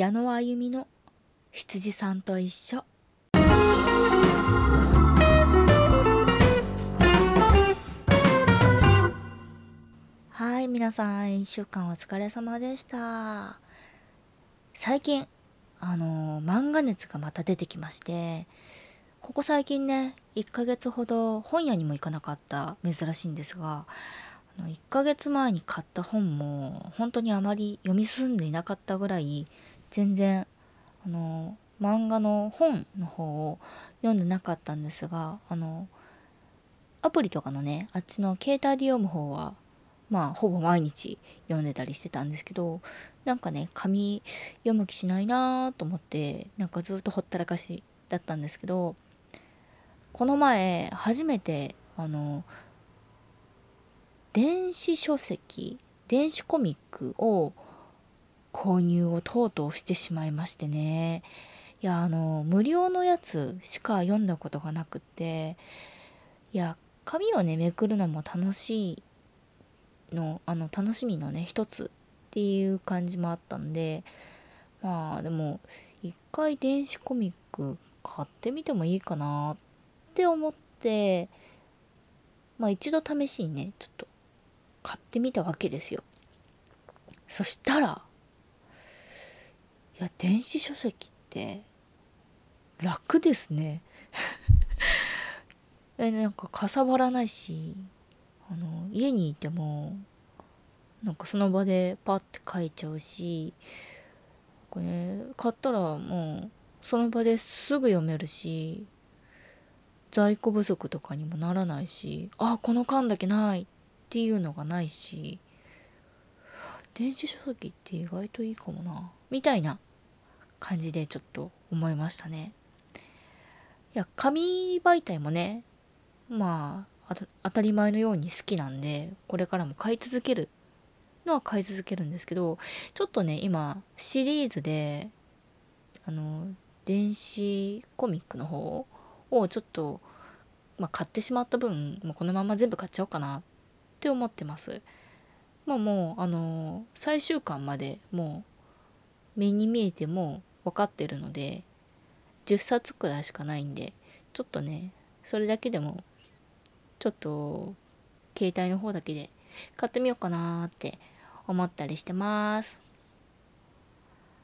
矢野あゆみの羊さんと一緒。はい皆さん一週間お疲れ様でした。最近あの漫画熱がまた出てきましてここ最近ね1ヶ月ほど本屋にも行かなかった珍しいんですが1ヶ月前に買った本も本当にあまり読み進んでいなかったぐらい全然あの漫画の本の方を読んでなかったんですがあのアプリとかのねあっちの携帯で読む方はまあほぼ毎日読んでたりしてたんですけどなんかね紙読む気しないなと思ってなんかずっとほったらかしだったんですけどこの前初めてあの電子書籍電子コミックを購入をとうとうしてしまいましてね。いやあの無料のやつしか読んだことがなくって。いや紙をねめくるのも楽しいのあの楽しみのね一つっていう感じもあったんで。まあでも一回電子コミック買ってみてもいいかなって思って。まあ一度試しにねちょっと買ってみたわけですよ。そしたらいや電子書籍って楽ですね。えなんかかさばらないしあの家にいてもなんかその場でパッて書いちゃうしこれ、ね、買ったらもうその場ですぐ読めるし在庫不足とかにもならないしあこの缶だけないっていうのがないし電子書籍って意外といいかもなみたいな感じでちょっと思いましたね。いや紙媒体もねまあ当たり前のように好きなんでこれからも買い続けるのは買い続けるんですけどちょっとね今シリーズであの電子コミックの方をちょっと、まあ、買ってしまった分もうこのまま全部買っちゃおうかなって思ってます。まあもうあの最終巻までもう目に見えても分かってるので10冊くらいしかないんでちょっとねそれだけでもちょっと携帯の方だけで買ってみようかなって思ったりしてます。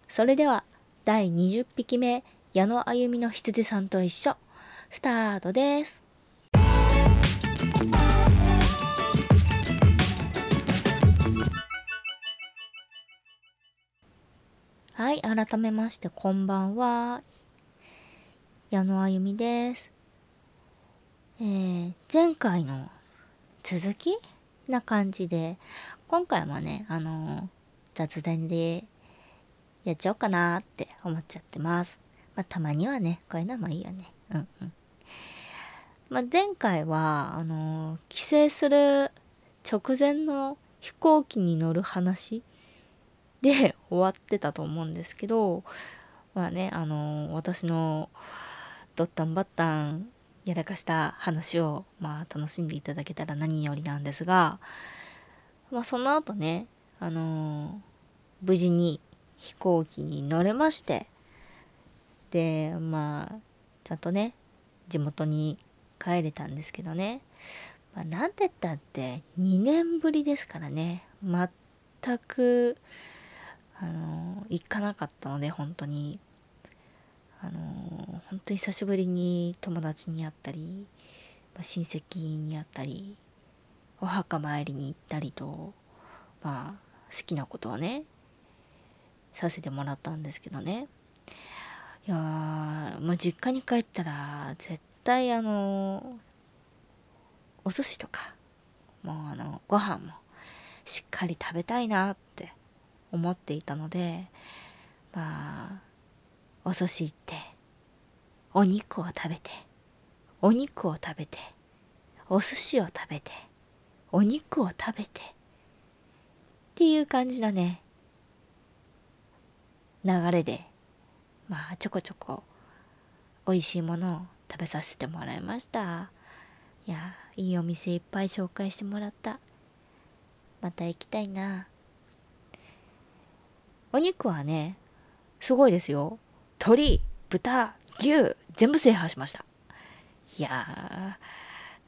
それでは第20匹目矢野あゆみの羊さんと一緒スタートです。はい改めましてこんばんは。矢野あゆみです。えー、前回の続きな感じで今回もねあのー、雑談でやっちゃおうかなって思っちゃってます。まあたまにはねこういうのもいいよね。うんうん。まあ、前回はあの帰省する直前の飛行機に乗る話で 終わってたと思うんですけどまあねあの私のドッタンバッタンやらかした話をまあ楽しんでいただけたら何よりなんですがまあその後ねあの無事に飛行機に乗れましてでまあちゃんとね地元に帰れたんですけどね、まあ、なんて言ったって2年ぶりですからね全くあの行かなかったので本当に。あの本当に久しぶりに友達に会ったり、まあ、親戚に会ったりお墓参りに行ったりとまあ好きなことをねさせてもらったんですけどね。いやー、まあ、実家に帰ったら絶対あのお寿司とかもうあのご飯もしっかり食べたいなって思っていたのでまあお寿司行ってお肉を食べてお肉を食べてお寿司を食べてお肉を食べてっていう感じのね。流れでまあちょこちょこ美味しいものを食べさせてもらいました。いやいいお店いっぱい紹介してもらった。また行きたいな。お肉はねすごいですよ。鳥、豚、牛、全部制覇しました。いや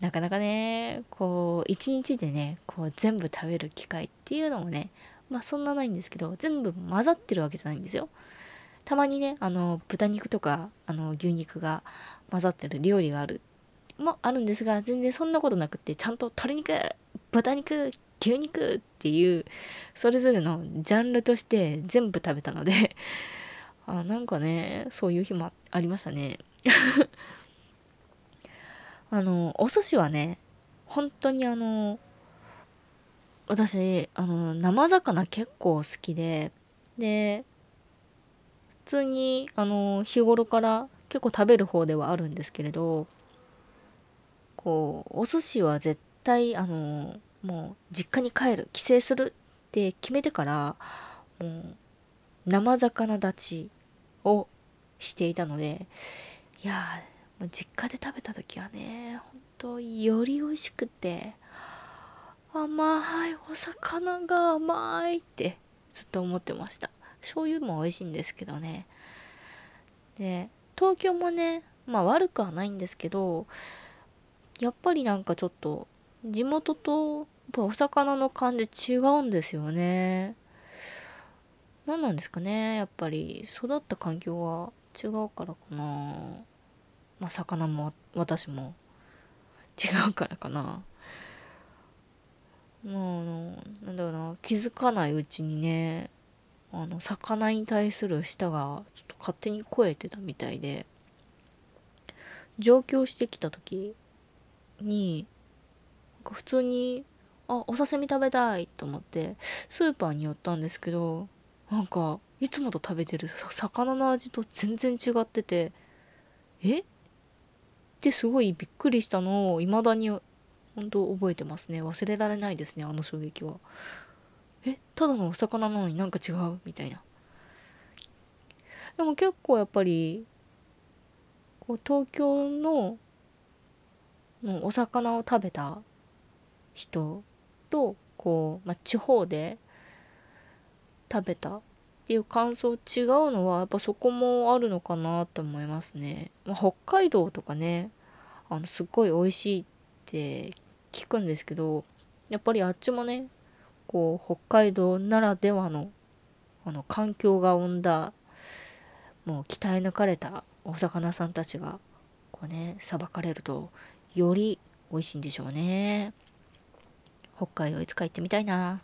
ー、なかなかね、こう、一日でね、こう、全部食べる機会っていうのもね、まあそんなないんですけど、全部混ざってるわけじゃないんですよ。たまにね、あの、豚肉とか、あの、牛肉が混ざってる料理がある、もあるんですが、全然そんなことなくって、ちゃんと鶏肉、豚肉、牛肉っていう、それぞれのジャンルとして全部食べたので あ、なんかね、そういう日もありましたね。あの、お寿司はね、本当にあの、私、あの、生魚結構好きで、で、普通に、あの、日頃から結構食べる方ではあるんですけれど、こう、お寿司は絶対、あの、もう、実家に帰る、帰省するって決めてから、もう、生魚立ちをしていたので、いや実家で食べた時はね、本当より美味しくて、甘いお魚が甘いってずっと思ってました。醤油も美味しいんですけどね。で東京もねまあ悪くはないんですけどやっぱりなんかちょっと地元とやっぱお魚の感じ違うんですよね。何なんですかねやっぱり。育った環境が違うからかな。まあ魚も私も。違うからかな。もうなんだろうな。気づかないうちにねあの魚に対する舌がちょっと勝手に肥えてたみたいで。上京してきた時に普通にあお刺身食べたいと思ってスーパーに寄ったんですけどなんかいつもと食べてる魚の味と全然違っててえ？ってすごいびっくりしたのを未だに本当覚えてますね。忘れられないですねあの衝撃は。え？ただのお魚なのになんか違う？みたいな。でも結構やっぱりこう東京ののお魚を食べた人とこう、まあ、地方で食べたっていう感想違うのはやっぱそこもあるのかなと思いますね、まあ、北海道とかねあのすっごい美味しいって聞くんですけどやっぱりあっちもねこう北海道ならではのあの環境が生んだもう鍛え抜かれたお魚さんたちがこうねさばかれるとより美味しいんでしょうね。北海道いつか行ってみたいな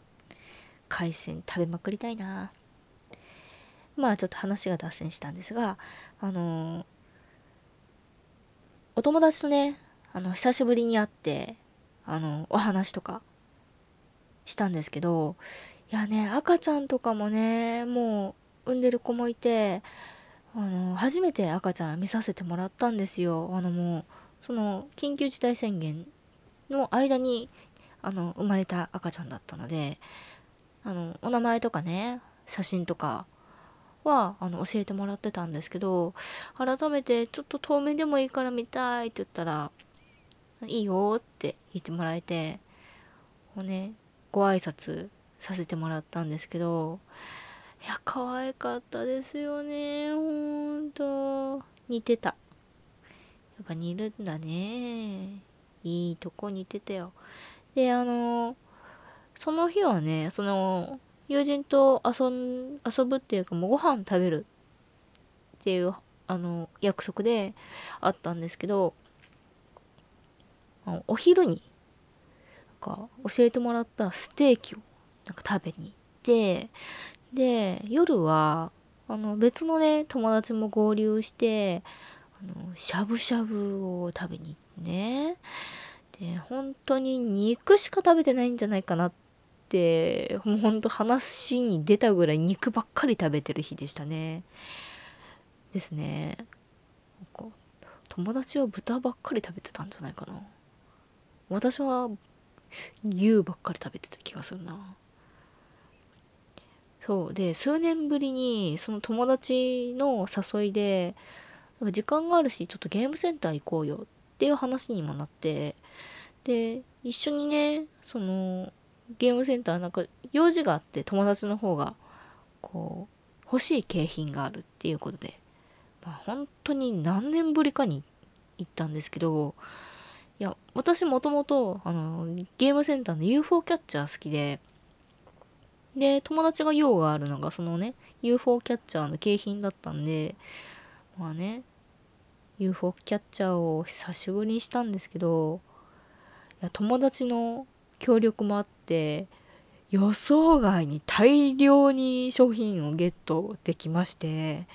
海鮮食べまくりたいなまあちょっと話が脱線したんですがあのー、お友達とねあの久しぶりに会ってあの、お話とかしたんですけど、いやね、赤ちゃんとかもね、もう産んでる子もいて、あの、初めて赤ちゃん見させてもらったんですよ。あのもう、その、緊急事態宣言の間に、あの、生まれた赤ちゃんだったので、あの、お名前とかね、写真とかは、あの、教えてもらってたんですけど、改めて、ちょっと遠目でもいいから見たいって言ったら、いいよって言ってもらえて、こうね、ご挨拶させてもらったんですけど、いや、可愛かったですよね。ほんと。似てた。やっぱ似るんだね。いいとこ似てたよ。で、あの、その日はね、その、友人と遊ん、遊ぶっていうか、もうご飯食べるっていう、あの、約束であったんですけど、お昼になんか教えてもらったステーキをなんか食べに行ってで夜はあの別のね友達も合流してあのしゃぶしゃぶを食べに行ってね。で本当に肉しか食べてないんじゃないかなってもうほんと話に出たぐらい肉ばっかり食べてる日でしたね。ですね。なんか友達は豚ばっかり食べてたんじゃないかな。私は牛ばっかり食べてた気がするな。そう。で数年ぶりにその友達の誘いで時間があるしちょっとゲームセンター行こうよっていう話にもなってで一緒にねそのゲームセンターなんか用事があって友達の方がこう欲しい景品があるっていうことで、まあ、本当に何年ぶりかに行ったんですけど、いや、私もともと、あの、ゲームセンターの UFO キャッチャー好きで、で、友達が用があるのが、そのね、UFO キャッチャーの景品だったんで、まあね、UFO キャッチャーを久しぶりにしたんですけど、いや、友達の協力もあって、予想外に大量に商品をゲットできまして、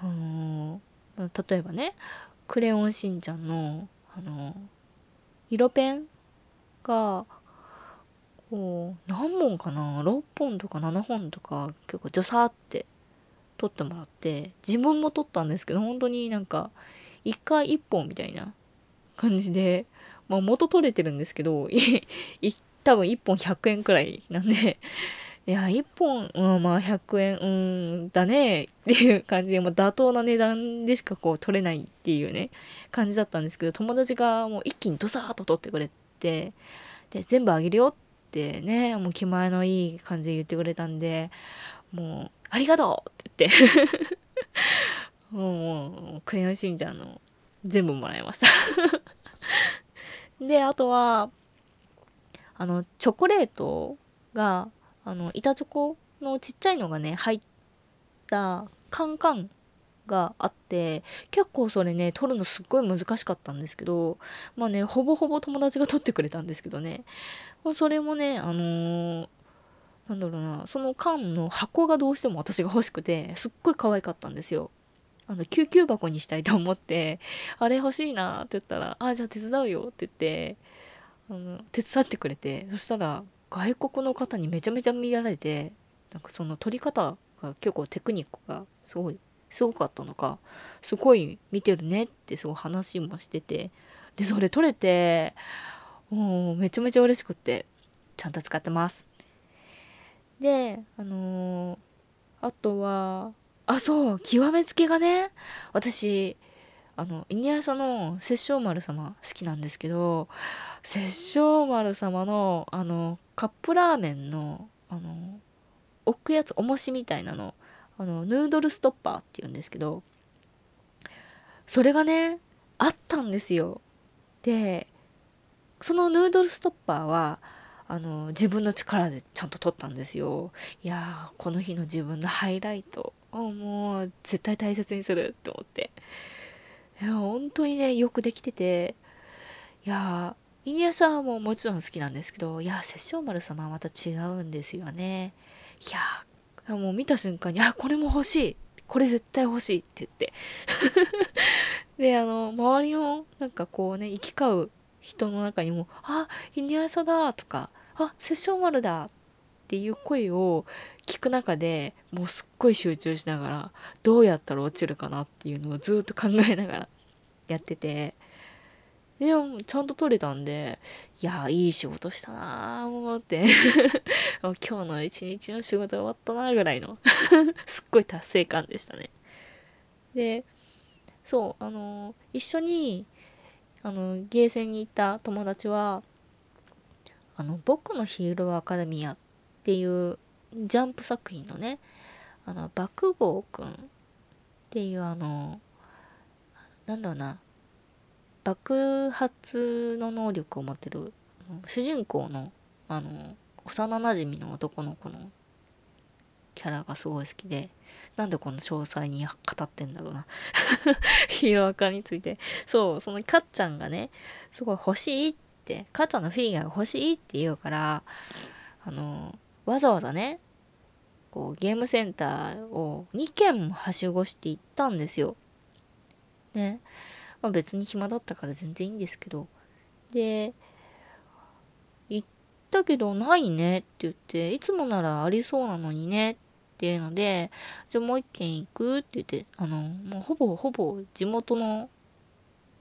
あの例えばね、クレヨンしんちゃんの、あの色ペンが、こう、何本かな ?6 本とか7本とか結構ジョサーって取ってもらって、自分も取ったんですけど、本当になんか、1回1本みたいな感じで、まあ元取れてるんですけど、多分1本100円くらいなんで、いや、1本、うん、まあ100円、うん、だね、っていう感じで、まあ、妥当な値段でしかこう取れないっていうね、感じだったんですけど、友達がもう一気にドサーッと取ってくれて、で、全部あげるよってね、もう気前のいい感じで言ってくれたんで、もう、ありがとうって言って。もう、もう、クレヨンしんちゃんの。全部もらいました。で、あとは、あの、チョコレートが、あの、板チョコのちっちゃいのがね、入ったカンカンがあって、結構それね、取るのすっごい難しかったんですけど、まあね、ほぼほぼ友達が取ってくれたんですけどね、それもね、あのー、なんだろうな、その缶の箱がどうしても私が欲しくて、すっごい可愛かったんですよ。あの、救急箱にしたいと思って、あれ欲しいなって言ったら、あ、じゃあ手伝うよって言って、あの手伝ってくれてそしたら外国の方にめちゃめちゃ見られてなんかその撮り方が結構テクニックがすごいすごかったのかすごい見てるねってすごい話もしててでそれ撮れてもうめちゃめちゃ嬉しくってちゃんと使ってますであのー、あとはあそう極めつけがね私あの、イニアサの殺生丸様好きなんですけど、殺生丸様の、あの、カップラーメンの、あの、置くやつ、重しみたいなの、あの、ヌードルストッパーって言うんですけど、それがね、あったんですよ。で、そのヌードルストッパーは、あの、自分の力でちゃんと取ったんですよ。いや、この日の自分のハイライトをもう絶対大切にするって思って。いや、本当にね、よくできてて、いや、イニアさんももちろん好きなんですけど、いや、殺生丸様はまた違うんですよね。いや、もう見た瞬間に、あ、これも欲しい。これ絶対欲しいって言って。で、あの、周りの、なんかこうね、行き交う人の中にも、あ、イニアサだとか、あ、殺生丸だっていう声を聞く中でもうすっごい集中しながらどうやったら落ちるかなっていうのをずっと考えながら やってて。でもちゃんと撮れたんでいやいい仕事したなぁ思って。今日の一日の仕事終わったなぐらいの すっごい達成感でしたね。でそうあの一緒にあのゲーセンに行った友達はあの僕のヒーローアカデミアっていうジャンプ作品のね、あの、爆豪くんっていうあの、なんだろうな、爆発の能力を持ってる主人公のあの幼なじみの男の子のキャラがすごい好きでなんでこの詳細に語ってんだろうな ヒーローアカについて。そうそのかっちゃんがねすごい欲しいってかっちゃんのフィギュアが欲しいって言うからあのわざわざねこうゲームセンターを2軒もはしごして行ったんですよ。ね。まあ別に暇だったから全然いいんですけど。で、行ったけどないねって言って、いつもならありそうなのにねっていうので、じゃあもう一軒行くって言って、あの、もうほぼほぼ地元の、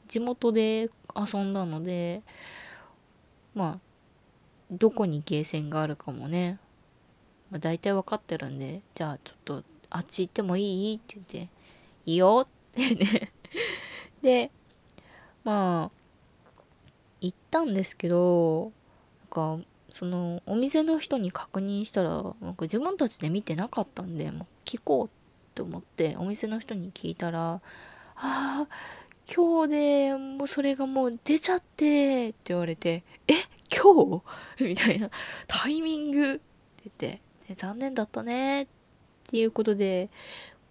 地元で遊んだので、まあ、どこにゲーセンがあるかもね、まあ、大体分かってるんで、じゃあちょっとあっち行ってもいい？って言って、いいよってね。で、まあ、行ったんですけど、なんか、そのお店の人に確認したらなんか自分たちで見てなかったんでもう聞こうって思ってお店の人に聞いたら「ああ今日でもうそれがもう出ちゃって」って言われて「え今日? 」みたいな。タイミング。って言って。で残念だったねっていうことで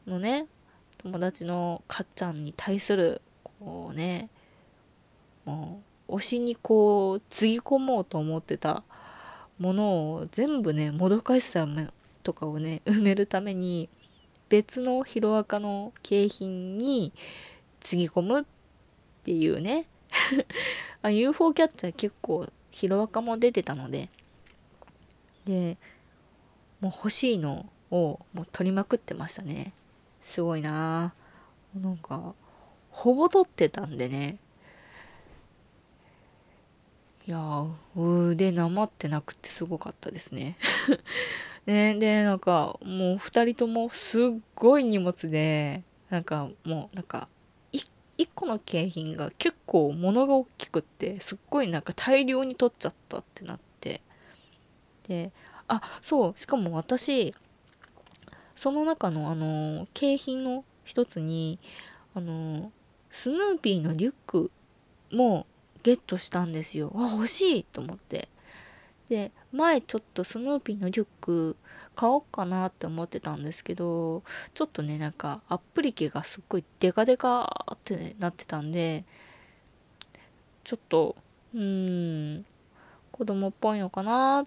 のね友達のかっちゃんに対するこうねもう推しにこうつぎ込もうと思ってたものを全部ねもどかしさとかをね埋めるために別のヒロアカの景品につぎ込むっていうね。あ UFO キャッチャー結構ヒロアカも出てたので。でもう欲しいのをもう取りまくってましたね。すごいな。なんかほぼ取ってたんでね。いや腕なまってなくてすごかったですね。ねでなんかもう2人ともすっごい荷物でなんかもうなんか1個の景品が結構物が大きくってすっごいなんか大量に取っちゃったってなって。であそうしかも私その中のあの景品の一つにあのスヌーピーのリュックもゲットしたんですよ。あ欲しいと思って。で前ちょっとスヌーピーのリュック買おうかなって思ってたんですけどちょっとねなんかアップリケがすっごいデカデカって、ね、なってたんでちょっとうーん子供っぽいのかなっ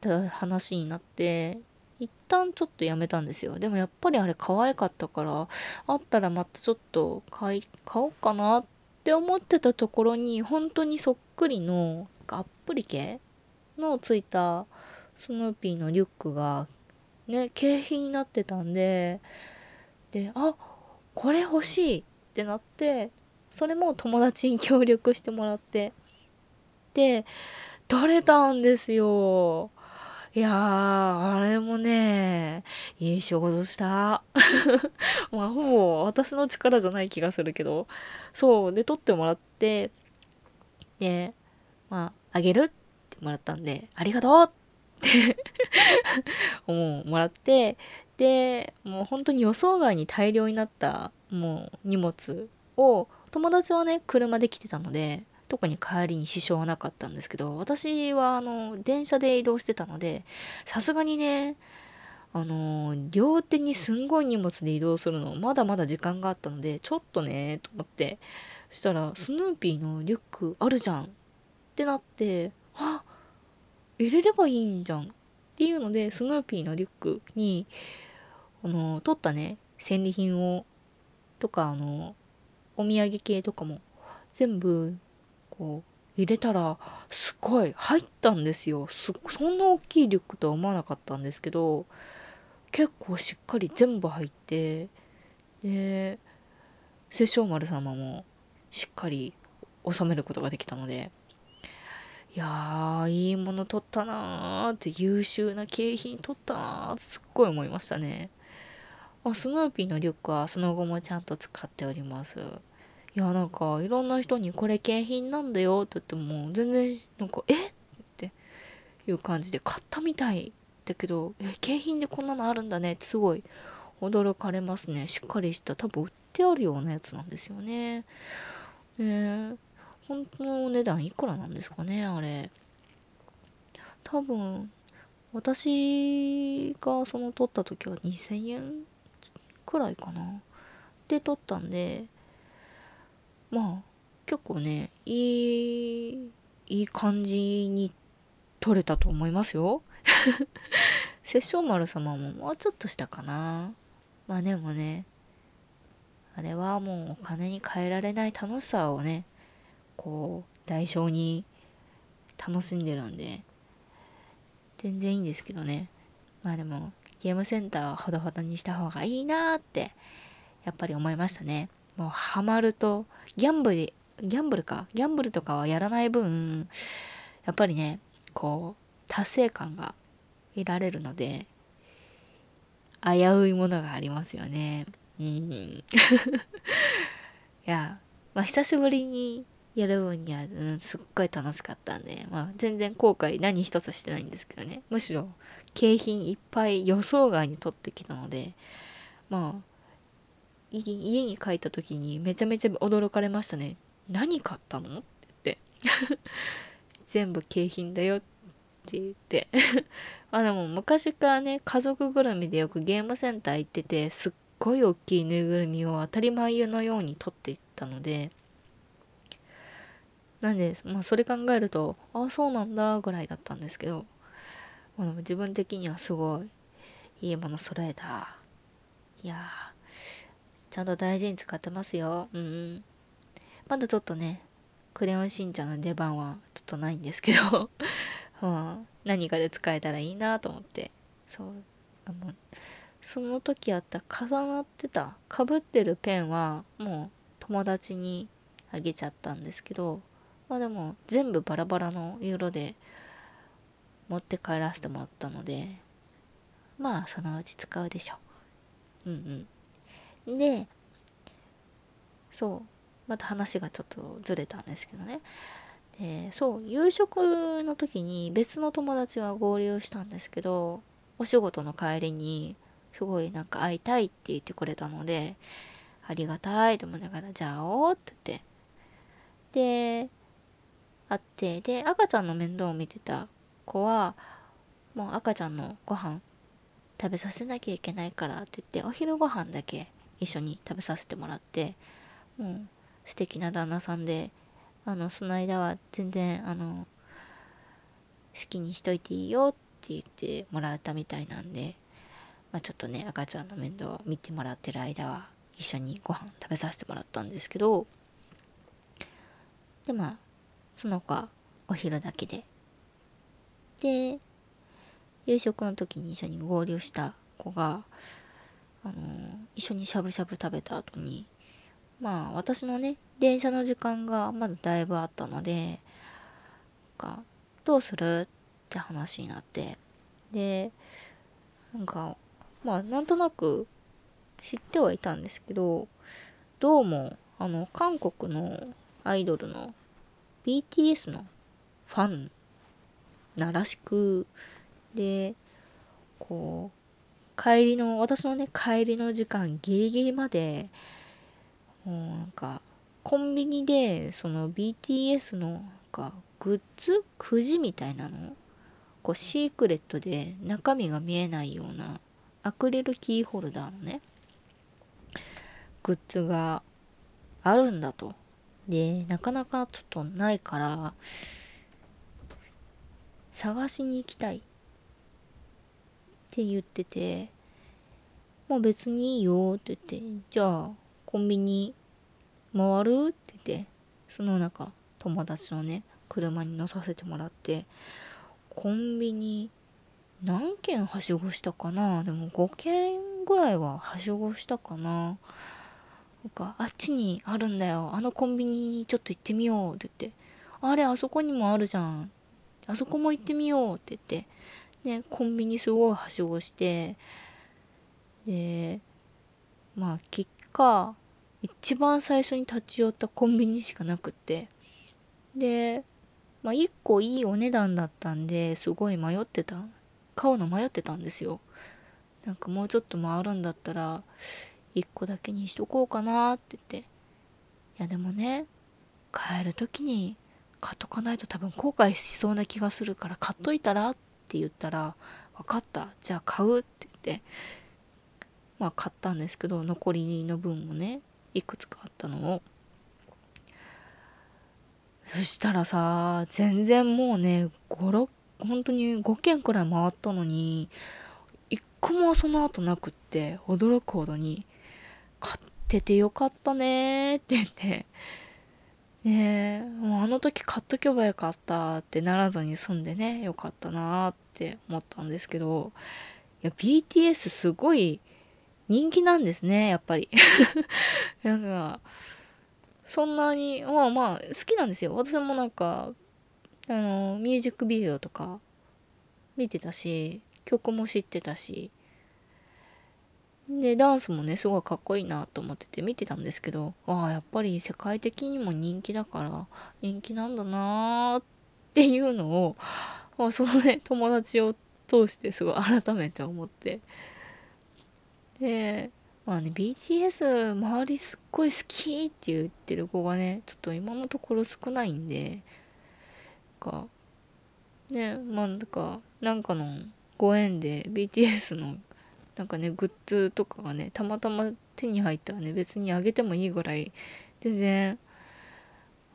て話になって一旦ちょっとやめたんですよ。でもやっぱりあれ可愛かったからあったらまたちょっと買い買おうかなって思ってたところに本当にそっくりのアップリケのついたスヌーピーのリュックがね景品になってたんでであこれ欲しいってなってそれも友達に協力してもらってで取れたんですよいやー、あれもね、いい仕事した。まあ、ほぼ私の力じゃない気がするけど、そう、で、取ってもらって、で、まあ、あげるってもらったんで、ありがとうって思う、もらって、で、もう本当に予想外に大量になった、もう荷物を、友達はね、車で来てたので、特に帰りに支障はなかったんですけど、私はあの、電車で移動してたので、さすがにね、あの両手にすんごい荷物で移動するの、まだまだ時間があったので、ちょっとね、と思って、そしたら、スヌーピーのリュックあるじゃんってなって、あ入れればいいんじゃんっていうので、スヌーピーのリュックに、あの、取ったね、戦利品を、とか、あの、お土産系とかも全部こう入れたらすごい入ったんですよ。そんな大きいリュックとは思わなかったんですけど結構しっかり全部入ってで殺生丸様もしっかり収めることができたのでいやーいいもの取ったなーって優秀な景品取ったなーってすっごい思いましたね。あスヌーピーのリュックはその後もちゃんと使っております。いやなんかいろんな人にこれ景品なんだよって言っても全然なんかえ？っていう感じで買ったみたいだけどえ景品でこんなのあるんだねってすごい驚かれますね。しっかりした多分売ってあるようなやつなんですよね。え本当のお値段いくらなんですかねあれ。多分私がその取った時は2000円くらいかな。で取ったんでまあ結構ねいいいい感じに撮れたと思いますよ。殺生丸様ももうちょっとしたかな。まあでもねあれはもうお金に換えられない楽しさをねこう代償に楽しんでるんで全然いいんですけどね。まあでもゲームセンターはほどほどにした方がいいなーってやっぱり思いましたね。もうハマるとギャンブルギャンブルか？ギャンブルとかはやらない分やっぱりねこう達成感が得られるので危ういものがありますよね。うん。いやまあ久しぶりにやる分には、うん、すっごい楽しかったんで、まあ、全然後悔何一つしてないんですけどね。むしろ景品いっぱい予想外に取ってきたのでまあ家に帰った時にめちゃめちゃ驚かれましたね。何買ったのって言って。全部景品だよって言って。あでも昔からね家族ぐるみでよくゲームセンター行っててすっごい大きいぬいぐるみを当たり前のように取っていったのでなんで、まあ、それ考えると、ああ、そうなんだ、ぐらいだったんですけど、まあ、自分的にはすごい、いいもの揃えた。いやちゃんと大事に使ってますよ。うん、うん。まだちょっとね、クレヨンしんちゃんの出番はちょっとないんですけど うん、何かで使えたらいいなと思って。そう。あのその時あった重なってたかぶってるペンはもう友達にあげちゃったんですけどまあでも全部バラバラの色で持って帰らせてもらったのでまあそのうち使うでしょう。うんうん。でそう。また話がちょっとずれたんですけどね。でそう夕食の時に別の友達が合流したんですけどお仕事の帰りにすごいなんか会いたいって言ってくれたのでありがたいと思いながらじゃあ会おうって言って。であってで赤ちゃんの面倒を見てた子はもう赤ちゃんのご飯食べさせなきゃいけないからって言ってお昼ご飯だけ一緒に食べさせてもらってもう素敵な旦那さんであのその間は全然あの好きにしといていいよって言ってもらえたみたいなんで、まあ、ちょっとね赤ちゃんの面倒を見てもらってる間は一緒にご飯食べさせてもらったんですけどでまあその子はお昼だけで。で夕食の時に一緒に合流した子があの一緒にしゃぶしゃぶ食べた後にまあ私のね電車の時間がまだだいぶあったのでかどうするって話になって。でなんかまあなんとなく知ってはいたんですけどどうもあの韓国のアイドルの BTS のファンならしくでこう帰りの私のね帰りの時間ギリギリまでもうなんかコンビニでその BTS のなんかグッズくじみたいなのこうシークレットで中身が見えないようなアクリルキーホルダーのねグッズがあるんだと。で、なかなかちょっとないから、探しに行きたい。って言ってて、まあ別にいいよって言って、じゃあコンビニ回るって言って、その中友達のね、車に乗させてもらって、コンビニ何軒はしごしたかな？でも5軒ぐらいははしごしたかな？なんか、あっちにあるんだよ。あのコンビニにちょっと行ってみようって言って、あれ、あそこにもあるじゃん。あそこも行ってみようって言って、ね、コンビニすごいはしごして、で、まあ、結果、一番最初に立ち寄ったコンビニしかなくって、で、まあ、一個いいお値段だったんで、すごい迷ってた。買うの迷ってたんですよ。なんかもうちょっと回るんだったら、1個だけにしとこうかなって言って。いやでもね、帰る時に買っとかないと多分後悔しそうな気がするから買っといたらって言ったら、分かった。じゃあ買うって言って、まあ買ったんですけど、残りの分もね、いくつかあったのを。そしたらさ、全然もうね、5、6、本当に5件くらい回ったのに、一個もその後なくって、驚くほどに、買っててよかったねって言って、ねえ、もうあの時買っとけばよかったってならずに済んでね、よかったなって思ったんですけど、いや、BTS すごい人気なんですね、やっぱり。なんか、そんなに、まあまあ、好きなんですよ。私もなんか、あの、ミュージックビデオとか見てたし、曲も知ってたし、でダンスもねすごいかっこいいなと思ってて見てたんですけどああやっぱり世界的にも人気だから人気なんだなーっていうのを、まあ、そのね友達を通してすごい改めて思って。でまあね BTS 周りすっごい好きって言ってる子がねちょっと今のところ少ないんでかねまあなんかなんかのご縁で BTS のなんかねグッズとかがねたまたま手に入ったらね別にあげてもいいぐらい全然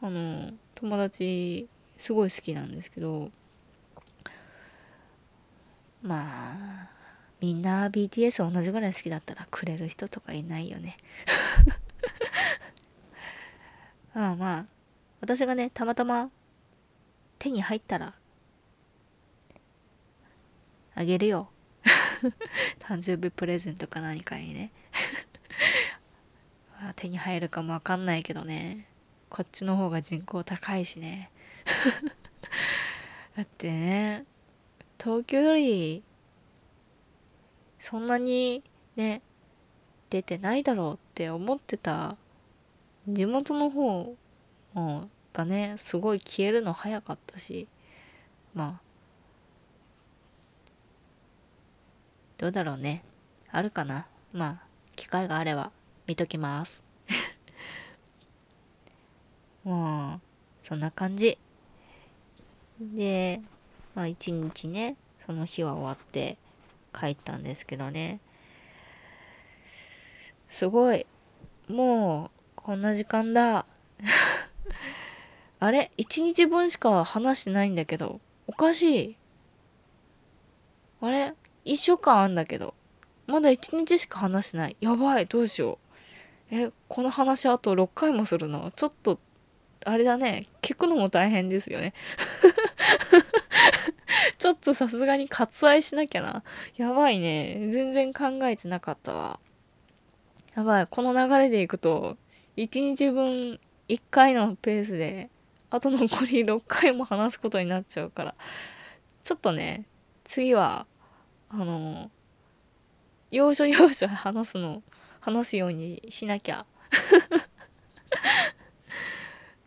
あの友達すごい好きなんですけどまあみんな BTS 同じぐらい好きだったらくれる人とかいないよね。まあまあ私がねたまたま手に入ったらあげるよ。誕生日プレゼントか何かにね。手に入るかもわかんないけどね。こっちの方が人口高いしね。だってね東京よりそんなにね出てないだろうって思ってた地元の方がねすごい消えるの早かったしまあどうだろうね。あるかな？まあ、機会があれば見ときます。もう、そんな感じ。で、まあ一日ね、その日は終わって帰ったんですけどね。すごい。もう、こんな時間だ。あれ？一日分しか話してないんだけど、おかしい。あれ？一週間あんだけど、まだ一日しか話してない。やばい、どうしよう。え、この話あと6回もするの？ちょっと、あれだね。聞くのも大変ですよね。ちょっとさすがに割愛しなきゃな。やばいね。全然考えてなかったわ。やばい。この流れでいくと、1日分1回のペースで、あと残り6回も話すことになっちゃうから、ちょっとね、次はあの要所要所話すの話すようにしなきゃ。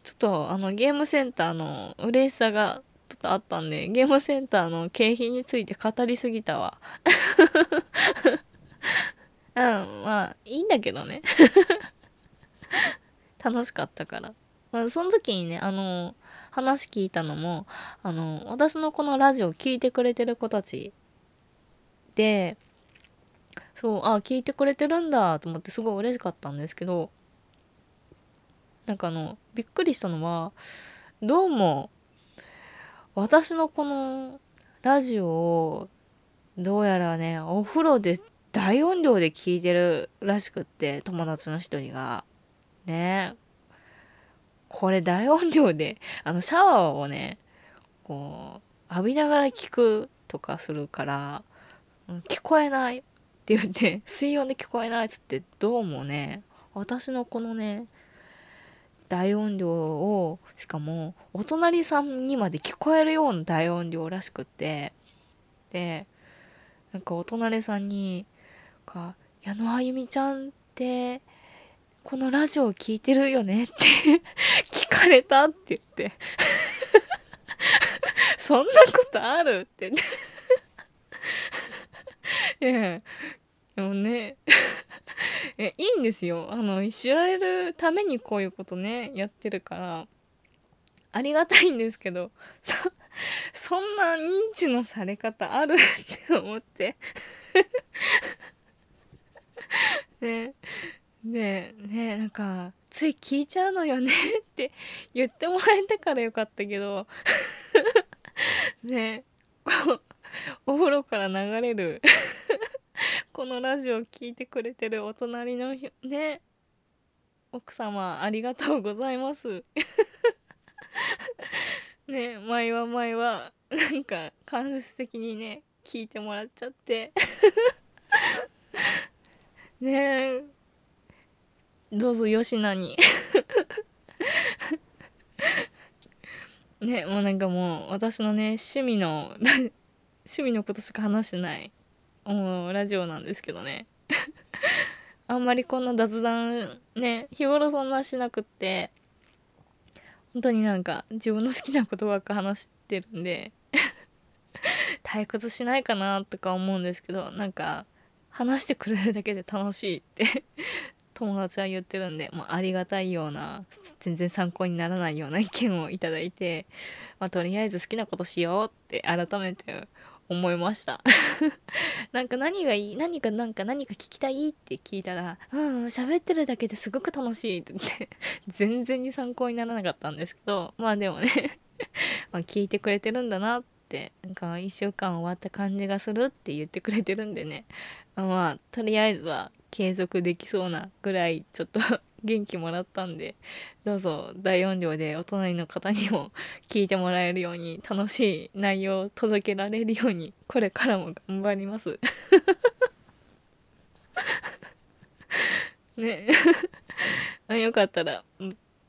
ちょっとあのゲームセンターの嬉しさがちょっとあったんでゲームセンターの景品について語りすぎたわ。うんまあいいんだけどね。楽しかったから。まあその時にねあの話聞いたのもあの私のこのラジオ聞いてくれてる子たちてそうあ聞いてくれてるんだと思ってすごい嬉しかったんですけどなんかあのびっくりしたのはどうも私のこのラジオをどうやらねお風呂で大音量で聞いてるらしくって友達の一人が。ね。これ大音量であのシャワーをねこう浴びながら聞くとかするから聞こえない。って言って、水温で聞こえないっつって、どうもね、私のこのね、大音量を、しかも、お隣さんにまで聞こえるような大音量らしくって、で、なんかお隣さんに、か、矢野あゆみちゃんって、このラジオ聞いてるよねって聞かれたって言って。そんなことあるって。ええでもね。えいいんですよ。あの知られるためにこういうことねやってるから。ありがたいんですけど そそんな認知のされ方あるって思って。ね。ねねなんかつい聞いちゃうのよねって言ってもらえたからよかったけど。ねこうお風呂から流れる。このラジオ聴いてくれてるお隣のね奥様ありがとうございます。ね前は前はなんか間接的にね聞いてもらっちゃって。ねえどうぞよしなに。ねもうなんかもう私のね趣味の趣味のことしか話してない。もうラジオなんですけどね。あんまりこんな雑談ね日頃そんなしなくって本当になんか自分の好きなことばっか話してるんで 退屈しないかなとか思うんですけどなんか話してくれるだけで楽しいって 友達は言ってるんで、まあ、ありがたいような全然参考にならないような意見をいただいて、まあ、とりあえず好きなことしようって改めて思いました。なんか何がいい何かなんか何か聞きたいって聞いたら「うん喋ってるだけですごく楽しい」って言って 全然に参考にならなかったんですけどまあでもね ま聞いてくれてるんだなってなんか1週間終わった感じがするって言ってくれてるんでね。まあとりあえずは継続できそうなぐらいちょっと元気もらったんでどうぞ大音量でお隣の方にも 聞いてもらえるように楽しい内容を届けられるようにこれからも頑張ります。ね。よかったら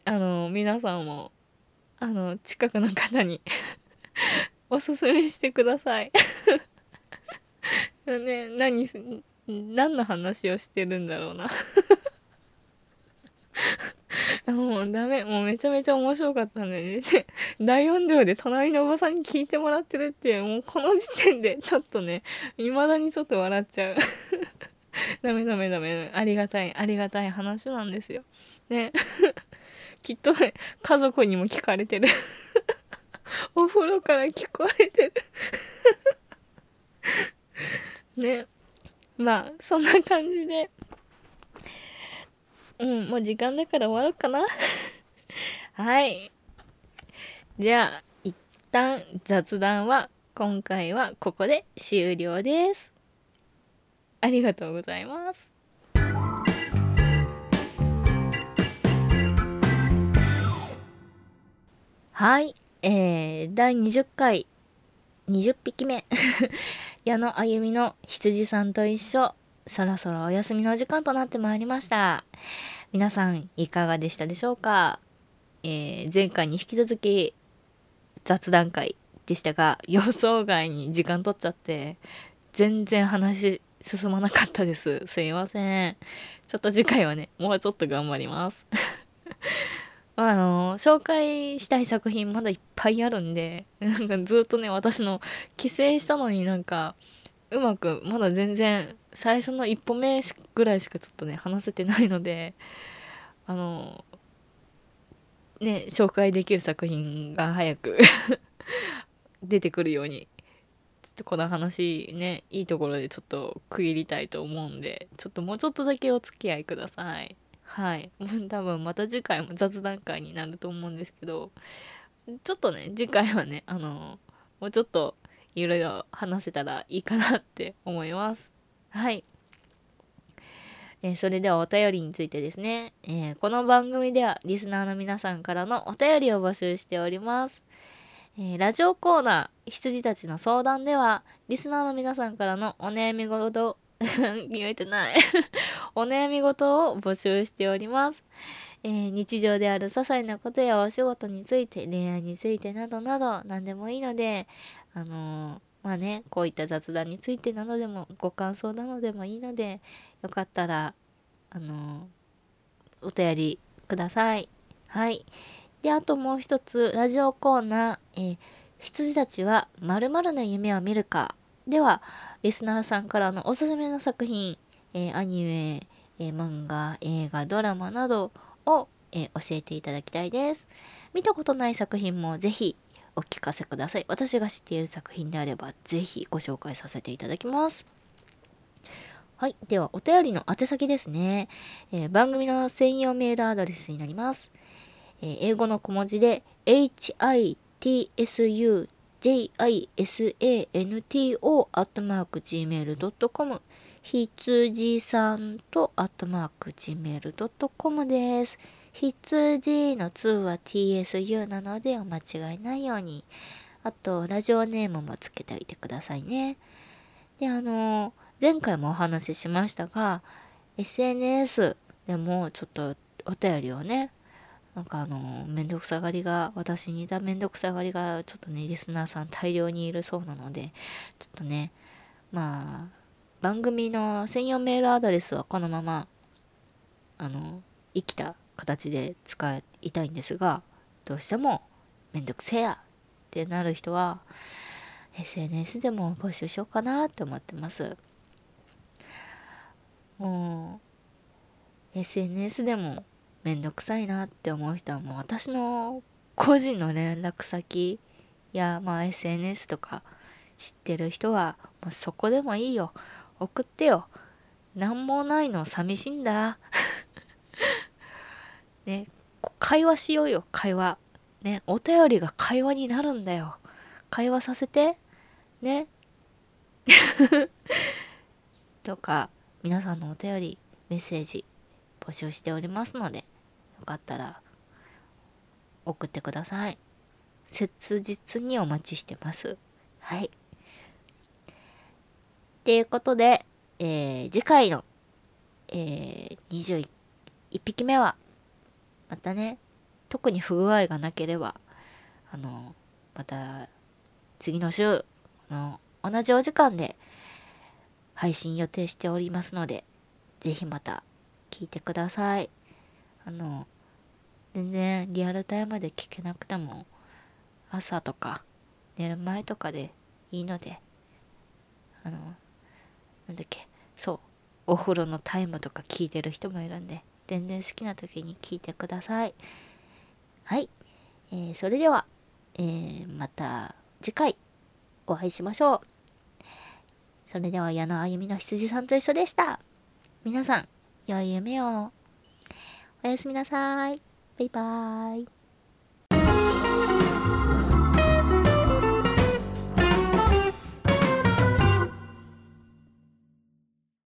あの皆さんもあの近くの方におすすめしてください。ね何何の話をしてるんだろうな。もうダメ。もうめちゃめちゃ面白かったんでね。大音量で隣のおばさんに聞いてもらってるっていう、もうこの時点で ちょっとね、未だにちょっと笑っちゃう。ダメダメダメ。ありがたい、ありがたい話なんですよ。ね。きっとね、家族にも聞かれてる。お風呂から聞こえてる。ね。まあ、そんな感じで。うん、もう時間だから終わるかな。はい。じゃあ、一旦雑談は今回はここで終了です。ありがとうございます。はい。えー、第20回、20匹目。矢野あゆみの羊さんと一緒。そろそろお休みの時間となってまいりました。皆さんいかがでしたでしょうか、えー、前回に引き続き雑談会でしたが予想外に時間取っちゃって全然話進まなかったです。すいません。ちょっと次回はね、もうちょっと頑張ります。あの、紹介したい作品まだいっぱいあるんで、なんかずっとね、私の帰省したのになんか、うまくまだ全然最初の一歩目ぐらいしかちょっとね話せてないので あのね紹介できる作品が早く 出てくるようにちょっとこの話ねいいところでちょっと区切りたいと思うんでちょっともうちょっとだけお付き合いください。はい。多分また次回も雑談会になると思うんですけどちょっとね次回はねあのもうちょっといろいろ話せたらいいかなって思います。はい。えー、それではお便りについてですね、えー、この番組ではリスナーの皆さんからのお便りを募集しております。えー、ラジオコーナー、羊たちの相談では、リスナーの皆さんからのお悩み事、言えてない お悩み事を募集しております。えー、日常である些細なことやお仕事について、恋愛についてなどなど何でもいいので、あのー、まあね、こういった雑談についてなどでも、ご感想などでもいいので、よかったら、あのー、お便りください。はい。で、あともう一つ、ラジオコーナー、えー、羊たちは〇〇の夢を見るか。では、リスナーさんからのおすすめの作品、え、アニメ、え、漫画、映画、ドラマなどを、えー、教えていただきたいです。見たことない作品もぜひお聞かせください。私が知っている作品であればぜひご紹介させていただきます。はい。では、お便りの宛先ですね。えー、番組の専用メールアドレスになります。えー、英語の小文字で hitsujisanto.gmail.com アットマーク gmail.com ひつじさんとアットマーク gmail.com です。ひつじの2は tsu なのでお間違いないように。あと、ラジオネームもつけておいてくださいね。で、あの、前回もお話ししましたが、SNS でもちょっとお便りをね、なんかあの、めんどくさがりが、私にいためんどくさがりが、ちょっとね、リスナーさん大量にいるそうなので、ちょっとね、まあ、番組の専用メールアドレスはこのままあの、生きた形で使いたいんですが、どうしてもめんどくせえやってなる人は、SNS でも募集しようかなって思ってます。もう、SNS でもめんどくさいなって思う人はもう私の個人の連絡先や、まあ、SNS とか知ってる人はもうそこでもいいよ送ってよ。何もないの寂しいんだ。ね会話しようよ。会話。ねお便りが会話になるんだよ。会話させて。ね。とか皆さんのお便りメッセージ募集しておりますのでよかったら送ってください。切実にお待ちしてます。はい。っていうことで、えー、次回の、えー、21匹目は、またね、特に不具合がなければ、あの、また、次の週の同じお時間で配信予定しておりますので、ぜひまた聞いてください。あの、全然リアルタイムで聞けなくても、朝とか寝る前とかでいいので、あの、なんだっけ？そう。お風呂のタイムとか聞いてる人もいるんで全然好きな時に聞いてください。はい、えー、それでは、えー、また次回お会いしましょう。それでは矢野あゆみの羊さんと一緒でした。皆さん良い夢を。おやすみなさい。バイバーイ。